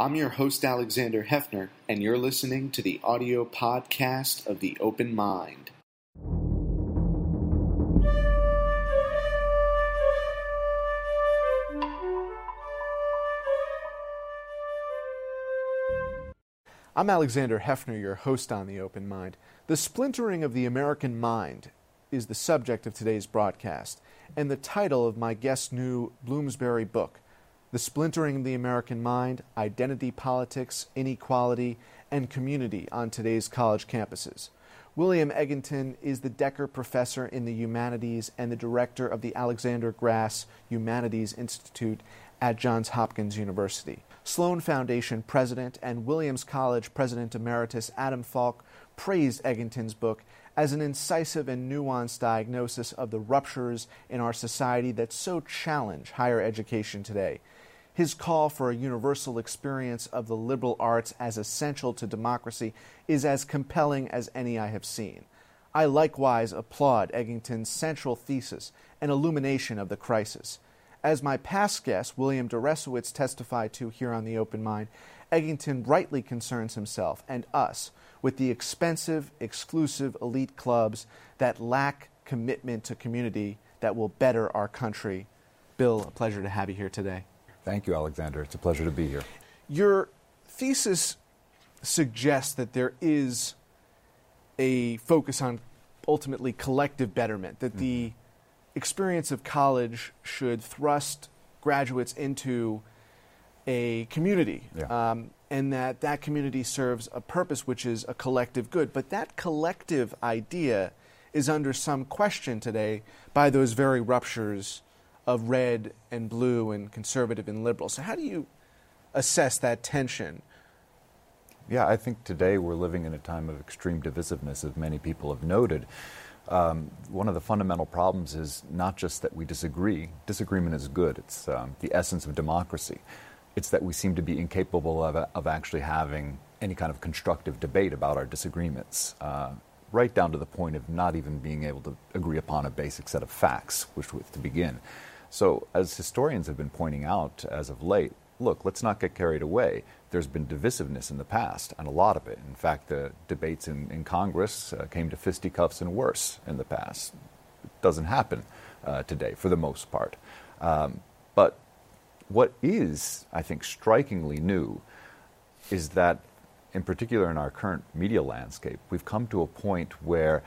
I'm your host, Alexander Heffner, and you're listening to the audio podcast of The Open Mind. I'm Alexander Heffner, your host on The Open Mind. The splintering of the American mind is the subject of today's broadcast, and the title of my guest's new Bloomsbury book, The Splintering of the American Mind Identity Politics, Inequality, and Community on Today's College Campuses. William Egginton is the Decker Professor in the Humanities and the Director of the Alexander Grass Humanities Institute at Johns Hopkins University. Sloan Foundation President and Williams College President Emeritus Adam Falk praised Egginton's book as an incisive and nuanced diagnosis of the ruptures in our society that so challenge higher education today. His call for a universal experience of the liberal arts as essential to democracy is as compelling as any I have seen. I likewise applaud Egginton's central thesis and illumination of the crisis. As my past guest, William Deresiewicz, testified to here on The Open Mind, Eggington rightly concerns himself and us with the expensive, exclusive elite clubs that lack commitment to community that will better our country. Bill, a pleasure to have you here today. Thank you, Alexander. It's a pleasure to be here. Your thesis suggests that there is a focus on ultimately collective betterment, that mm-hmm. the experience of college should thrust graduates into a community. Yeah. Um, and that that community serves a purpose which is a collective good. But that collective idea is under some question today by those very ruptures of red and blue and conservative and liberal. So, how do you assess that tension? Yeah, I think today we're living in a time of extreme divisiveness, as many people have noted. Um, one of the fundamental problems is not just that we disagree, disagreement is good, it's um, the essence of democracy. It's that we seem to be incapable of, of actually having any kind of constructive debate about our disagreements. Uh, right down to the point of not even being able to agree upon a basic set of facts, which to begin. So, as historians have been pointing out as of late, look, let's not get carried away. There's been divisiveness in the past, and a lot of it. In fact, the debates in, in Congress uh, came to fisticuffs and worse in the past. It doesn't happen uh, today, for the most part. Um, but what is, I think, strikingly new is that, in particular in our current media landscape, we've come to a point where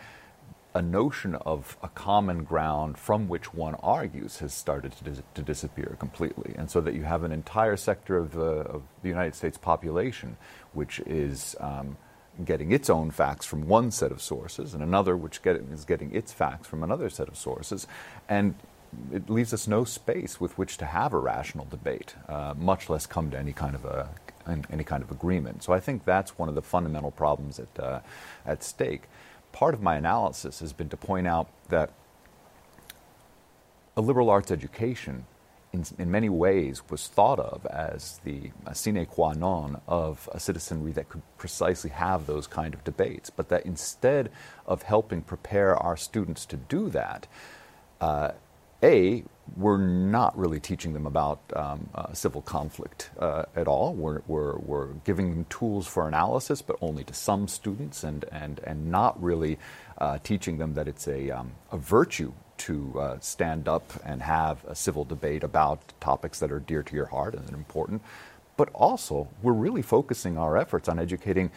a notion of a common ground from which one argues has started to, dis- to disappear completely. And so that you have an entire sector of the, of the United States population which is um, getting its own facts from one set of sources, and another which get, is getting its facts from another set of sources. And it leaves us no space with which to have a rational debate, uh, much less come to any kind of a any kind of agreement. So I think that's one of the fundamental problems at uh, at stake part of my analysis has been to point out that a liberal arts education, in, in many ways, was thought of as the sine qua non of a citizenry that could precisely have those kind of debates, but that instead of helping prepare our students to do that, uh, a, we're not really teaching them about um, uh, civil conflict uh, at all. We're, we're, we're, giving them tools for analysis, but only to some students, and, and, and not really uh, teaching them that it's a, um, a virtue to uh, stand up and have a civil debate about topics that are dear to your heart and important. But also, we're really focusing our efforts on educating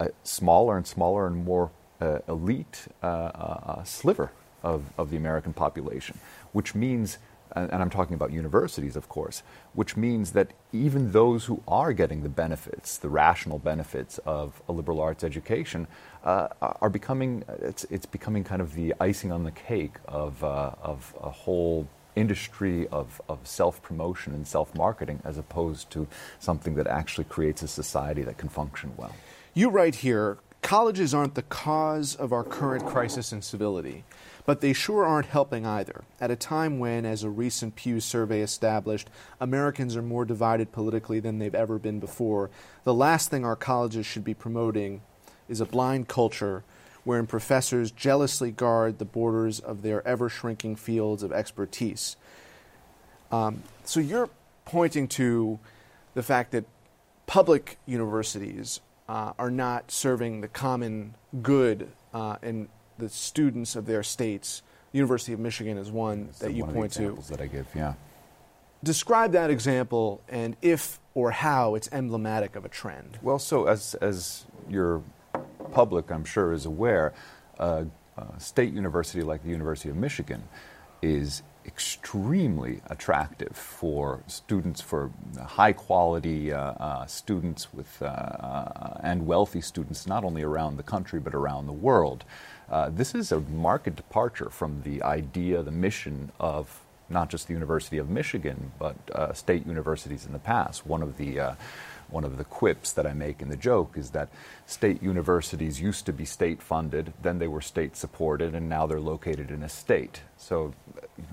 a smaller and smaller and more uh, elite uh, sliver of, of the American population which means, and I'm talking about universities, of course, which means that even those who are getting the benefits, the rational benefits of a liberal arts education, uh, are becoming, it's, it's becoming kind of the icing on the cake of, uh, of a whole industry of, of self promotion and self marketing as opposed to something that actually creates a society that can function well. You write here colleges aren't the cause of our current crisis in civility. But they sure aren't helping either. At a time when, as a recent Pew survey established, Americans are more divided politically than they've ever been before, the last thing our colleges should be promoting is a blind culture wherein professors jealously guard the borders of their ever shrinking fields of expertise. Um, so you're pointing to the fact that public universities uh, are not serving the common good uh, and the students of their states. The University of Michigan is one that you one of the point to. examples that I give, yeah. Describe that example and if or how it's emblematic of a trend. Well, so as, as your public, I'm sure, is aware, uh, a state university like the University of Michigan is extremely attractive for students, for high quality uh, uh, students with, uh, uh, and wealthy students, not only around the country but around the world. Uh, this is a marked departure from the idea, the mission of not just the University of Michigan, but uh, state universities in the past. One of the uh, one of the quips that I make in the joke is that state universities used to be state funded, then they were state supported, and now they're located in a state. So,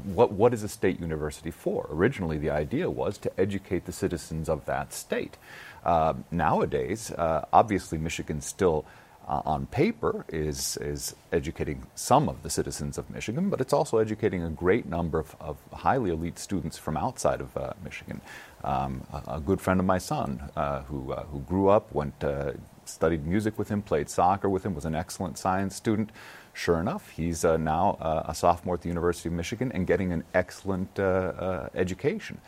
what, what is a state university for? Originally, the idea was to educate the citizens of that state. Uh, nowadays, uh, obviously, Michigan still uh, on paper is, is educating some of the citizens of Michigan, but it's also educating a great number of, of highly elite students from outside of uh, Michigan. Um, a, a, good friend of my son uh, who, uh, who grew up, went, uh, studied music with him, played soccer with him, was an excellent science student. Sure enough, he's uh, now a sophomore at the University of Michigan and getting an excellent education.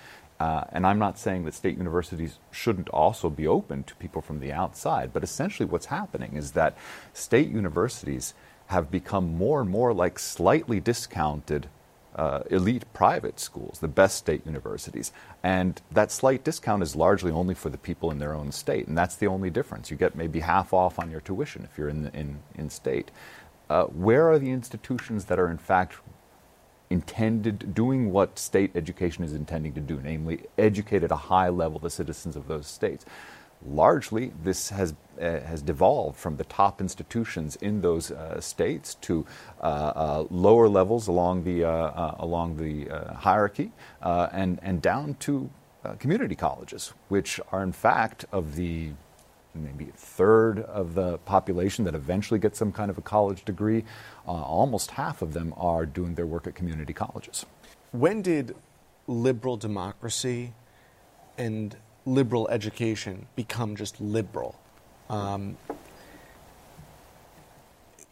Uh, and I'm not saying that state universities shouldn't also be open to people from the outside, but essentially what's happening is that state universities have become more and more like slightly discounted uh, elite private schools, the best state universities. And that slight discount is largely only for the people in their own state, and that's the only difference. You get maybe half off on your tuition if you're in, the, in, in state. Uh, where are the institutions that are in fact intended doing what state education is intending to do, namely educate at a high level the citizens of those states. Largely, this has uh, has devolved from the top institutions in those uh, states to uh, uh lower levels along the uh, uh, along the hierarchy, and and down to community colleges, which are in fact of the maybe a third of the population that eventually gets some kind of a college degree. Uh, almost half of them are doing their work at community colleges. When did liberal democracy and liberal education become just liberal? Um,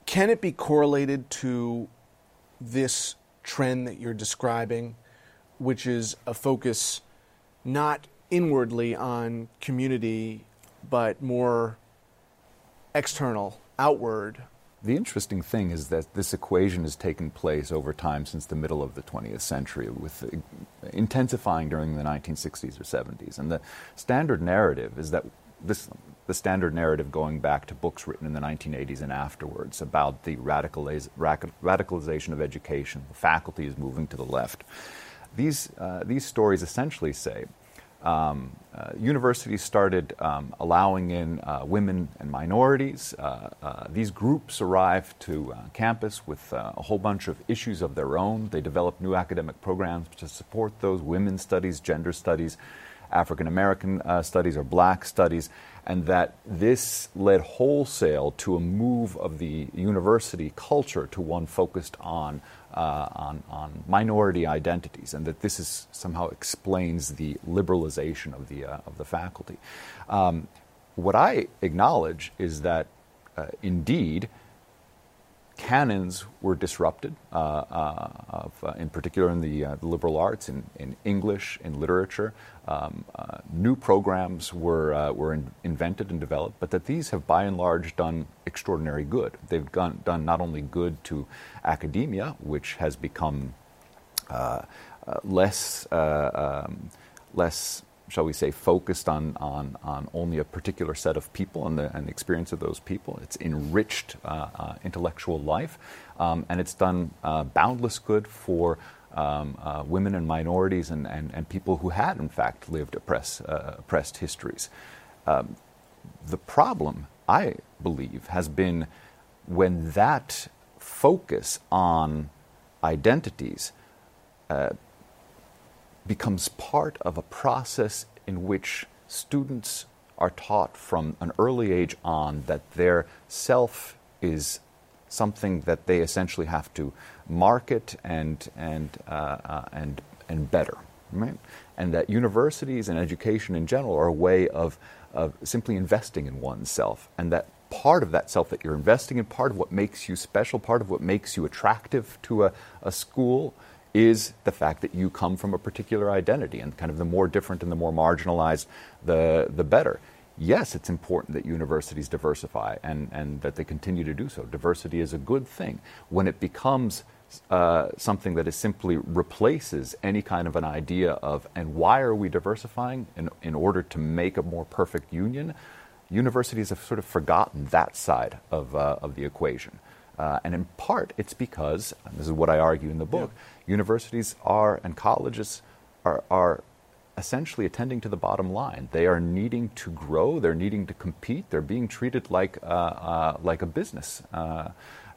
can it be correlated to this trend that you're describing, which is a focus not inwardly on community but more external, outward. The interesting thing is that this equation has taken place over time since the middle of the 20th century, with intensifying during the 1960s or 70s. And the standard narrative is that this, the standard narrative going back to books written in the 1980s and afterwards about the radicaliz- radicalization of education, the faculty is moving to the left. These, uh, these stories essentially say um, uh, universities started um, allowing in uh, women and minorities. Uh, uh these groups arrived to uh, campus with uh, a whole bunch of issues of their own. They developed new academic programs to support those women's studies, gender studies, African American studies, or black studies, and that this led wholesale to a move of the university culture to one focused on uh, on, on, minority identities, and that this is somehow explains the liberalization of the, uh, of the faculty. Um, what I acknowledge is that uh, indeed canons were disrupted, uh, uh, of, uh, in particular in the, the, liberal arts, in, in English, in literature. Um, new programs were, were in, invented and developed, but that these have by and large done extraordinary good. They've gone, done not only good to academia, which has become less, um, less shall we say, focused on, on, on only a particular set of people and the, and the experience of those people. It's enriched uh, uh, intellectual life, um, and it's done uh, boundless good for um, uh, women and minorities and, and, and people who had, in fact, lived oppress, uh, oppressed histories. Um, the problem, I believe, has been when that focus on identities uh, becomes part of a process in which students are taught from an early age on that their self is something that they essentially have to market and and uh, uh, and and better. right? And that universities and education in general are a way of, of simply investing in oneself, and that part of that self that you're investing in, part of what makes you special, part of what makes you attractive to a, a school, is the fact that you come from a particular identity, and kind of the more different and the more marginalized, the the better. Yes, it's important that universities diversify and, and that they continue to do so. Diversity is a good thing. When it becomes uh, something that is simply replaces any kind of an idea of, and why are we diversifying in, in order to make a more perfect union? Universities have sort of forgotten that side of, uh, of the equation. Uh, and in part, it's because, and this is what I argue in the book, yeah. Universities are and colleges are, are essentially attending to the bottom line. They are needing to grow, they're needing to compete, they're being treated like, uh, uh, like a business. Uh,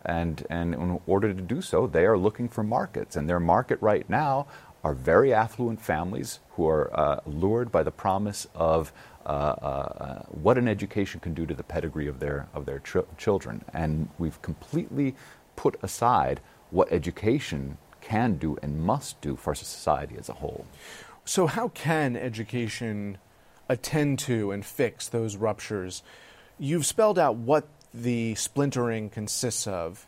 and, and in order to do so, they are looking for markets. And their market right now are very affluent families who are uh, lured by the promise of uh, uh, what an education can do to the pedigree of their, of their ch- children. And we've completely put aside what education can do and must do for society as a whole. So, how can education attend to and fix those ruptures? You've spelled out what the splintering consists of.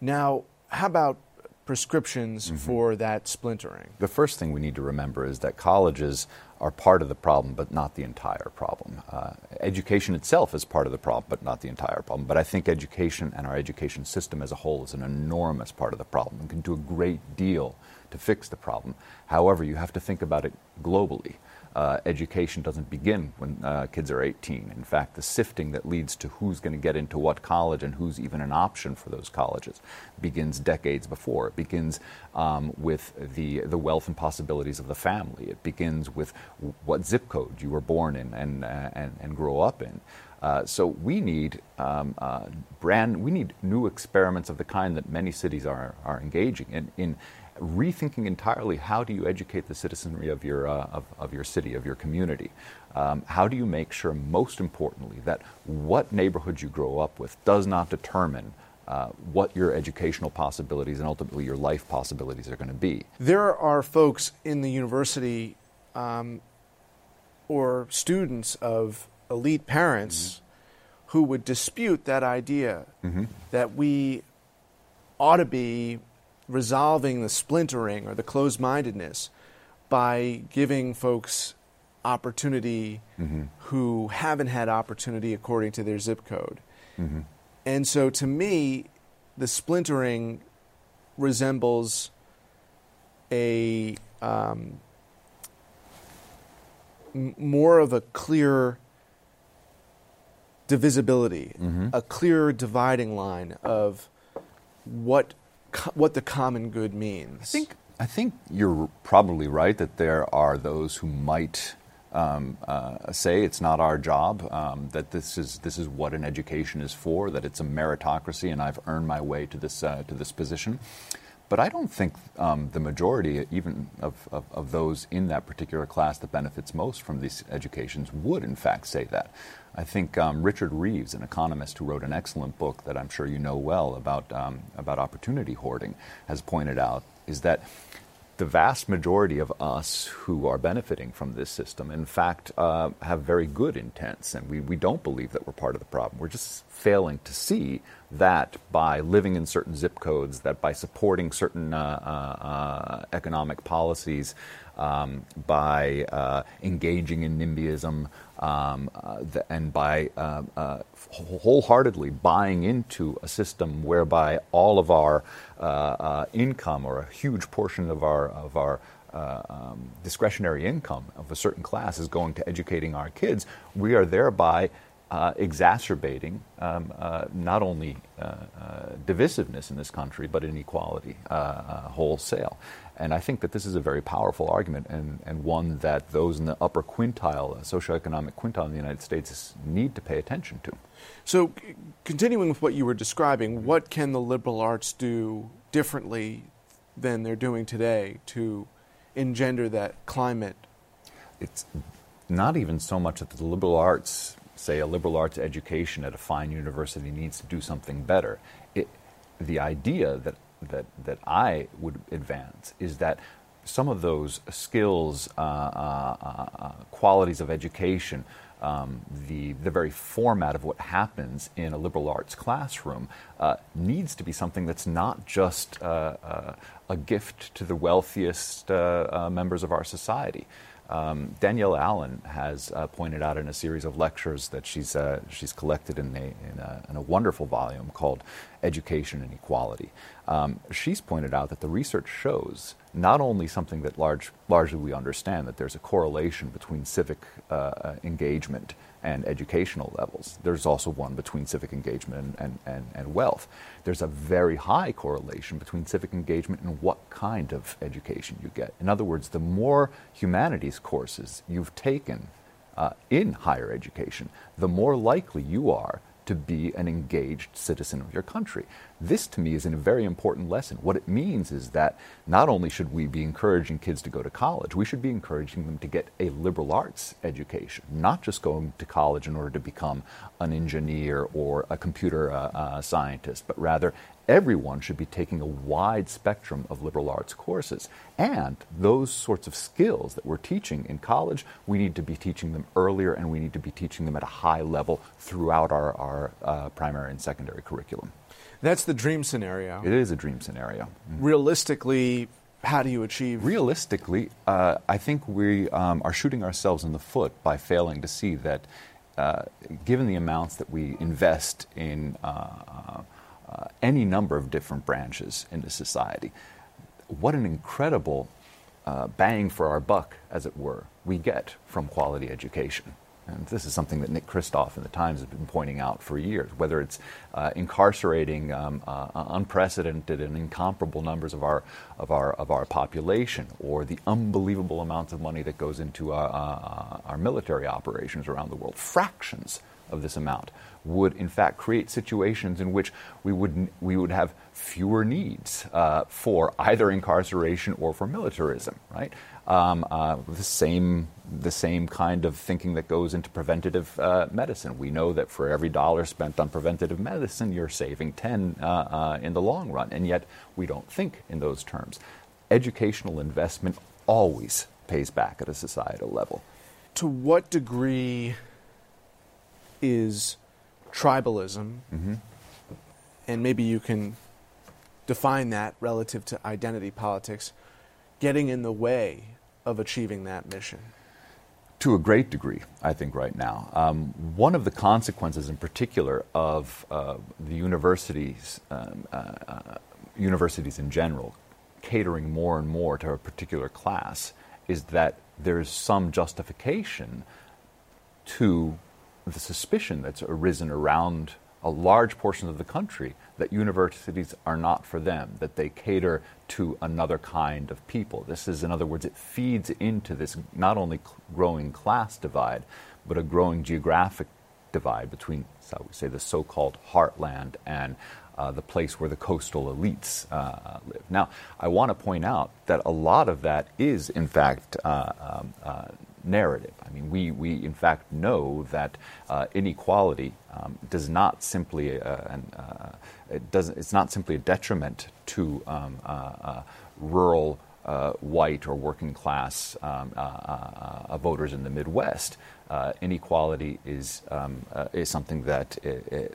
Now, how about prescriptions mm-hmm. for that splintering? The first thing we need to remember is that colleges are part of the problem, but not the entire problem. Uh, education itself is part of the problem, but not the entire problem. But I think education and our education system as a whole is an enormous part of the problem and can do a great deal to fix the problem. However, you have to think about it globally. Uh, education doesn't begin when uh, kids are 18. In fact, the sifting that leads to who's going to get into what college and who's even an option for those colleges begins decades before. It begins um, with the, the wealth and possibilities of the family. It begins with what zip code you were born in and, uh, and, and grow up in. Uh, so we need um, uh, brand, we need new experiments of the kind that many cities are, are engaging in, in rethinking entirely how do you educate the citizenry of your, uh, of, of, your city, of your community. Um, how do you make sure, most importantly, that what neighborhood you grow up with does not determine uh, what your educational possibilities and ultimately your life possibilities are going to be? There are folks in the university um, or students of elite parents mm-hmm. who would dispute that idea mm-hmm. that we ought to be resolving the splintering or the closed mindedness by giving folks opportunity mm-hmm. who haven't had opportunity according to their zip code. Mm-hmm. And so to me, the splintering resembles a um, m- more of a clear divisibility, mm-hmm. a clear dividing line of what what the common good means. I think I think you're probably right that there are those who might um, uh, say it's not our job, um, that this is this is what an education is for, that it's a meritocracy, and I've earned my way to this uh, to this position. But I don't think um, the majority, even of, of, of, those in that particular class that benefits most from these educations, would in fact say that. I think um, Richard Reeves, an economist who wrote an excellent book that I'm sure you know well about, um, about opportunity hoarding, has pointed out is that the vast majority of us who are benefiting from this system, in fact, uh, have very good intents, and we, we don't believe that we're part of the problem. We're just failing to see that by living in certain zip codes, that by supporting certain uh, uh, uh economic policies, um, by uh, engaging in NIMBYism, um, uh, the, and by uh, uh, wholeheartedly buying into a system whereby all of our uh, uh, income or a huge portion of our of our um, discretionary income of a certain class is going to educating our kids, we are thereby uh, exacerbating um, uh, not only uh, divisiveness in this country, but inequality wholesale. And I think that this is a very powerful argument and, and one that those in the upper quintile, uh, socioeconomic quintile in the United States, need to pay attention to. So, continuing with what you were describing, what can the liberal arts do differently than they're doing today to engender that climate? It's not even so much that the liberal arts, say a liberal arts education at a fine university, needs to do something better. It, the idea that that, that I would advance is that some of those skills, uh, uh, uh, qualities of education, um, the, the very format of what happens in a liberal arts classroom uh, needs to be something that's not just uh, uh, a gift to the wealthiest members of our society. Um, Danielle Allen has uh, pointed out in a series of lectures that she's, uh, she's collected in a, in, a, in a, wonderful volume called Education and Equality. Um, she's pointed out that the research shows not only something that large, largely we understand, that there's a correlation between civic uh, uh engagement and educational levels. There's also one between civic engagement and, and, and, and, wealth. There's a very high correlation between civic engagement and what kind of education you get. In other words, the more humanities courses you've taken uh, in higher education, the more likely you are to be an engaged citizen of your country. This, to me, is a very important lesson. What it means is that not only should we be encouraging kids to go to college, we should be encouraging them to get a liberal arts education, not just going to college in order to become an engineer or a computer uh, uh, scientist, but rather everyone should be taking a wide spectrum of liberal arts courses. And those sorts of skills that we're teaching in college, we need to be teaching them earlier and we need to be teaching them at a high level throughout our, our uh, primary and secondary curriculum. That's the dream scenario. It is a dream scenario. Mm-hmm. Realistically, how do you achieve? Realistically, uh, I think we um, are shooting ourselves in the foot by failing to see that, uh, given the amounts that we invest in uh, uh, any number of different branches in the society. What an incredible uh, bang for our buck, as it were, we get from quality education. And this is something that Nick Kristof in the Times has been pointing out for years, whether it's uh, incarcerating um, uh, unprecedented and incomparable numbers of our, of, our, of our population, or the unbelievable amounts of money that goes into our, uh, our military operations around the world. Fractions of this amount would in fact create situations in which we would, we would have fewer needs uh, for either incarceration or for militarism, right? Um, uh, the same the same kind of thinking that goes into preventative uh, medicine. We know that for every dollar spent on preventative medicine, you're saving ten uh, uh, in the long run, and yet we don't think in those terms. Educational investment always pays back at a societal level. To what degree is tribalism, mm-hmm. and maybe you can define that relative to identity politics, getting in the way of achieving that mission? To a great degree, I think, right now. Um, one of the consequences, in particular, of uh, the universities, um, uh, uh, universities in general, catering more and more to a particular class, is that there's some justification to the suspicion that's arisen around a large portion of the country that universities are not for them, that they cater to another kind of people. This is, in other words, it feeds into this not only growing class divide, but a growing geographic divide between, so we say, the so called heartland and uh, the place where the coastal elites uh, live. Now, I want to point out that a lot of that is, in fact, uh, um, uh, narrative. I mean, we, we in fact know that uh, inequality um, does not simply uh, an, uh, it doesn't it's not simply a detriment to um, uh, uh, rural. Uh, white or working class um, voters in the Midwest, inequality is um, is something that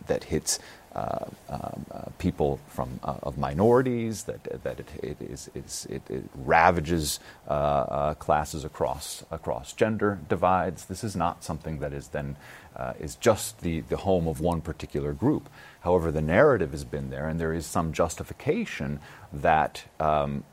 that hits uh, um, uh, people from uh, of minorities, that that it, it is it, it, ravages uh, uh, classes across across gender divides. This is not something that is then uh, is just the the home of one particular group. However, the narrative has been there, and there is some justification that um,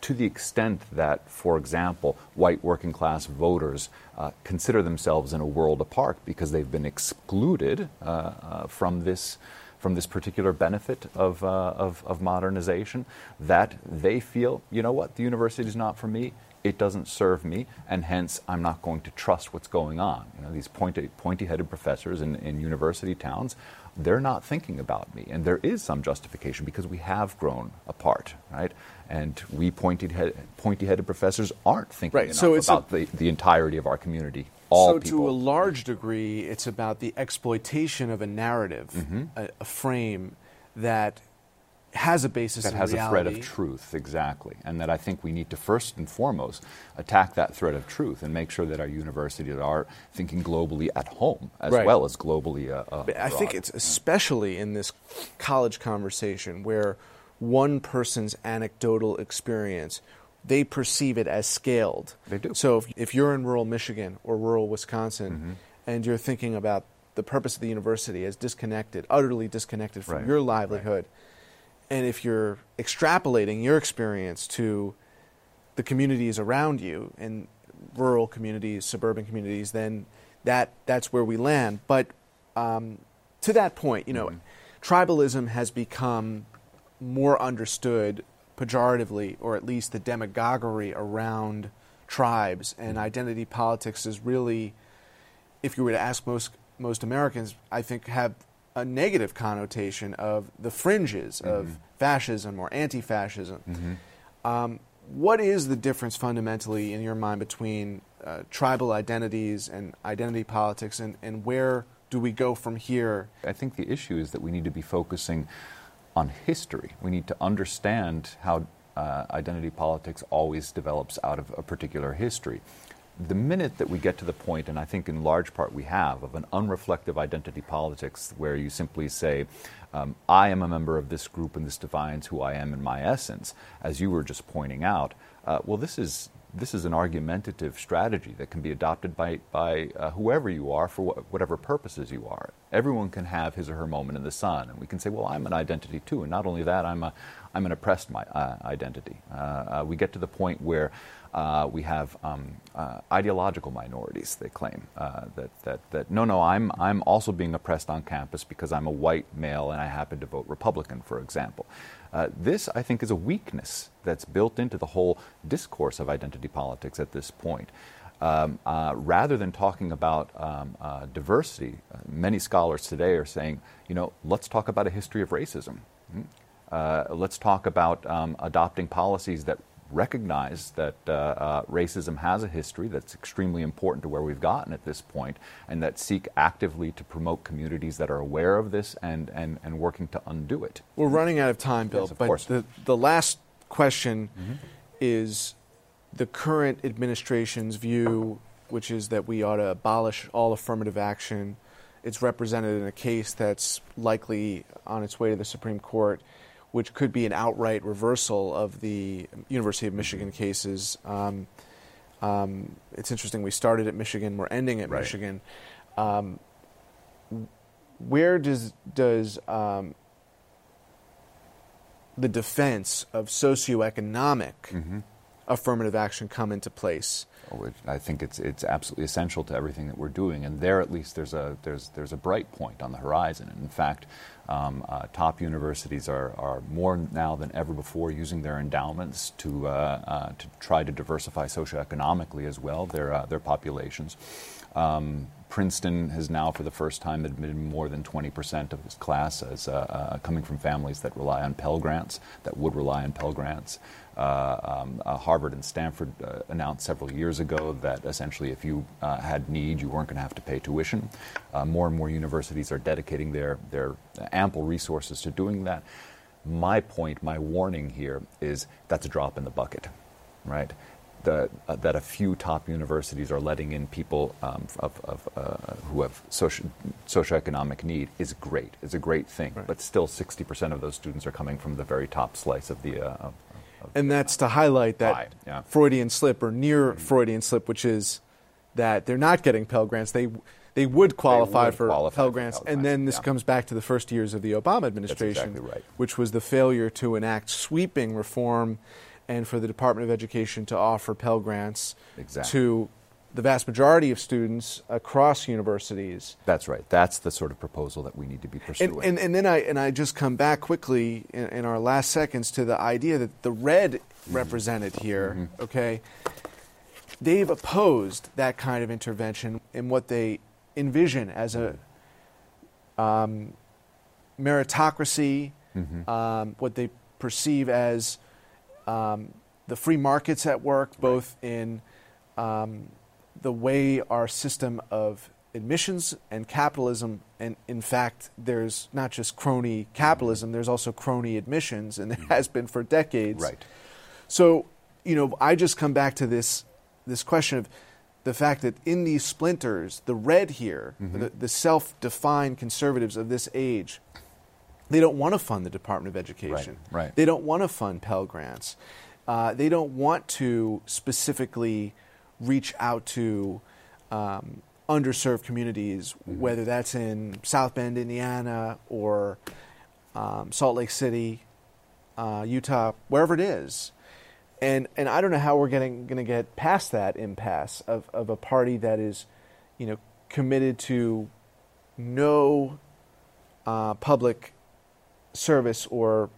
to the extent that, for example, white working class voters uh, consider themselves in a world apart because they've been excluded uh, uh from this from this particular benefit of, uh, of, of modernization, that they feel, you know what, the university is not for me it doesn't serve me, and hence I'm not going to trust what's going on. You know, these pointy, pointy-headed professors in, in university towns they're not thinking about me. And there is some justification because we have grown apart, right? And we pointed head pointy headed professors aren't thinking right. so it's about a, the, the entirety of our community. All so, people. to a large degree, it's about the exploitation of a narrative, mm-hmm. a, a frame that has a basis that has reality. a thread of truth, exactly. And that I think we need to first and foremost attack that thread of truth and make sure that our universities are thinking globally at home as Right. well as globally uh, uh, I think it's especially in this college conversation where one person's anecdotal experience, they perceive it as scaled. They do. So if, if you're in rural Michigan or rural Wisconsin Mm-hmm. and you're thinking about the purpose of the university as disconnected, utterly disconnected from Right. your livelihood, and if you're extrapolating your experience to the communities around you in rural communities, suburban communities, then that that's where we land. But um, to that point, you know, tribalism has become more understood pejoratively, or at least the demagoguery around tribes and identity politics is really, if you were to ask most most Americans, I think have a negative connotation of the fringes of fascism or anti-fascism. Um, what is the difference fundamentally in your mind between uh, tribal identities and identity politics, and, and where do we go from here? I think the issue is that we need to be focusing on history. We need to understand how uh, identity politics always develops out of a particular history. The minute that we get to the point, and I think in large part we have, of an unreflective identity politics where you simply say, um, I am a member of this group and this defines who I am in my essence, as you were just pointing out, uh, well, this is this is an argumentative strategy that can be adopted by, by uh, whoever you are for wh- whatever purposes you are. Everyone can have his or her moment in the sun, and we can say, well, I'm an identity too, and not only that, I'm, a, I'm an oppressed my, uh, identity. Uh, uh, we get to the point where uh, we have um, uh, ideological minorities, they claim, uh, that, that, that no, no, I'm, I'm also being oppressed on campus because I'm a white male and I happen to vote Republican, for example. Uh, this, I think, is a weakness that's built into the whole discourse of identity politics at this point. Um, uh, rather than talking about um, uh, diversity, many scholars today are saying, you know, let's talk about a history of racism. Hmm? Uh, let's talk about um, adopting policies that recognize that uh, uh, racism has a history that's extremely important to where we've gotten at this point, and that seek actively to promote communities that are aware of this and, and, and working to undo it. We're running out of time, Bill, Yes, of but course. the, the last question is the current administration's view, which is that we ought to abolish all affirmative action. It's represented in a case that's likely on its way to the Supreme Court, which could be an outright reversal of the University of Michigan cases. Um, um, it's interesting. We started at Michigan. We're ending at Right. Michigan. Um, where does does um, the defense of socioeconomic Mm-hmm. Affirmative action come into place? Which I think it's it's absolutely essential to everything that we're doing, and there at least there's a there's there's a bright point on the horizon. And in fact, um, uh, top universities are, are more now than ever before using their endowments to uh, uh, to try to diversify socioeconomically as well their uh, their populations. Um, Princeton has now, for the first time, admitted more than 20% of its class as uh, uh, coming from families that rely on Pell Grants, that would rely on Pell Grants. Uh, um, uh, Harvard and Stanford uh, announced several years ago that essentially, if you uh, had need, you weren't going to have to pay tuition. Uh, more and more universities are dedicating their their ample resources to doing that. My point, my warning here is that's a drop in the bucket, right? The, uh, that a few top universities are letting in people um, of, of, uh, who have socio- socioeconomic need is great. It's a great thing. Right. But still, 60% of those students are coming from the very top slice of the. Uh, And that's to highlight that yeah. Freudian slip or near mm-hmm. Freudian slip, which is that they're not getting Pell Grants. They they would qualify would for qualify Pell for Grants, and then this yeah. comes back to the first years of the Obama administration, exactly right. which was the failure to enact sweeping reform, and for the Department of Education to offer Pell Grants Exactly. to the vast majority of students across universities. That's right. That's the sort of proposal that we need to be pursuing. And, and, and then I and I just come back quickly in, in our last seconds to the idea that the red represented here, okay, they've opposed that kind of intervention in what they envision as a um, meritocracy, um, what they perceive as um, the free markets at work, both in um, the way our system of admissions and capitalism, and in fact, there's not just crony capitalism, there's also crony admissions, and there has been for decades. Right. So, you know, I just come back to this this question of the fact that in these splinters, the red here, the, the self-defined conservatives of this age, they don't want to fund the Department of Education. Right, right. They don't want to fund Pell Grants. Uh, they don't want to specifically reach out to um, underserved communities, whether that's in South Bend, Indiana, or um, Salt Lake City, uh, Utah, wherever it is. And and I don't know how we're getting going to get past that impasse of, of a party that is, you know, committed to no uh, public service or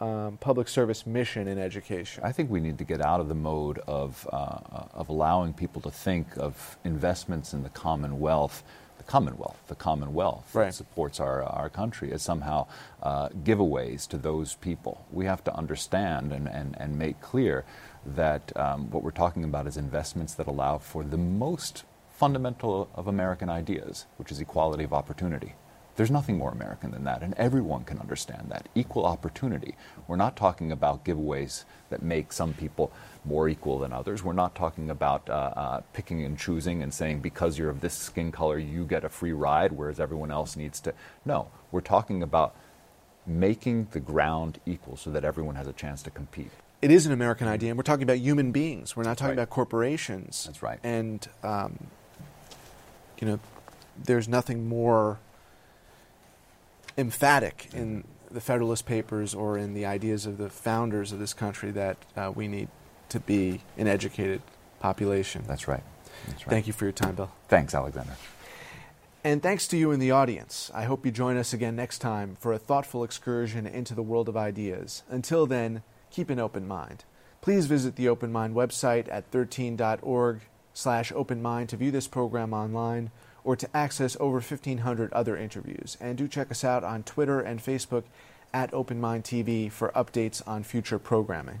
um, public service mission in education. I think we need to get out of the mode of, uh, of allowing people to think of investments in the Commonwealth, the Commonwealth, the Commonwealth Right. that supports our, our country as somehow uh, giveaways to those people. We have to understand and, and, and make clear that um, what we're talking about is investments that allow for the most fundamental of American ideas, which is equality of opportunity. There's nothing more American than that, and everyone can understand that. Equal opportunity. We're not talking about giveaways that make some people more equal than others. We're not talking about uh, uh, picking and choosing and saying because you're of this skin color, you get a free ride, whereas everyone else needs to. No, we're talking about making the ground equal so that everyone has a chance to compete. it is an American idea, and we're talking about human beings. We're not talking right. about corporations. That's right. And um, you know, there's nothing more emphatic in the Federalist Papers or in the ideas of the founders of this country that uh, we need to be an educated population. That's right. That's right. Thank you for your time, Bill. Thanks, Alexander. And thanks to you in the audience. I hope you join us again next time for a thoughtful excursion into the world of ideas. Until then, keep an open mind. Please visit the Open Mind website at 13.org slash open mind to view this program online or to access over 1,500 other interviews. And do check us out on Twitter and Facebook at Open Mind TV for updates on future programming.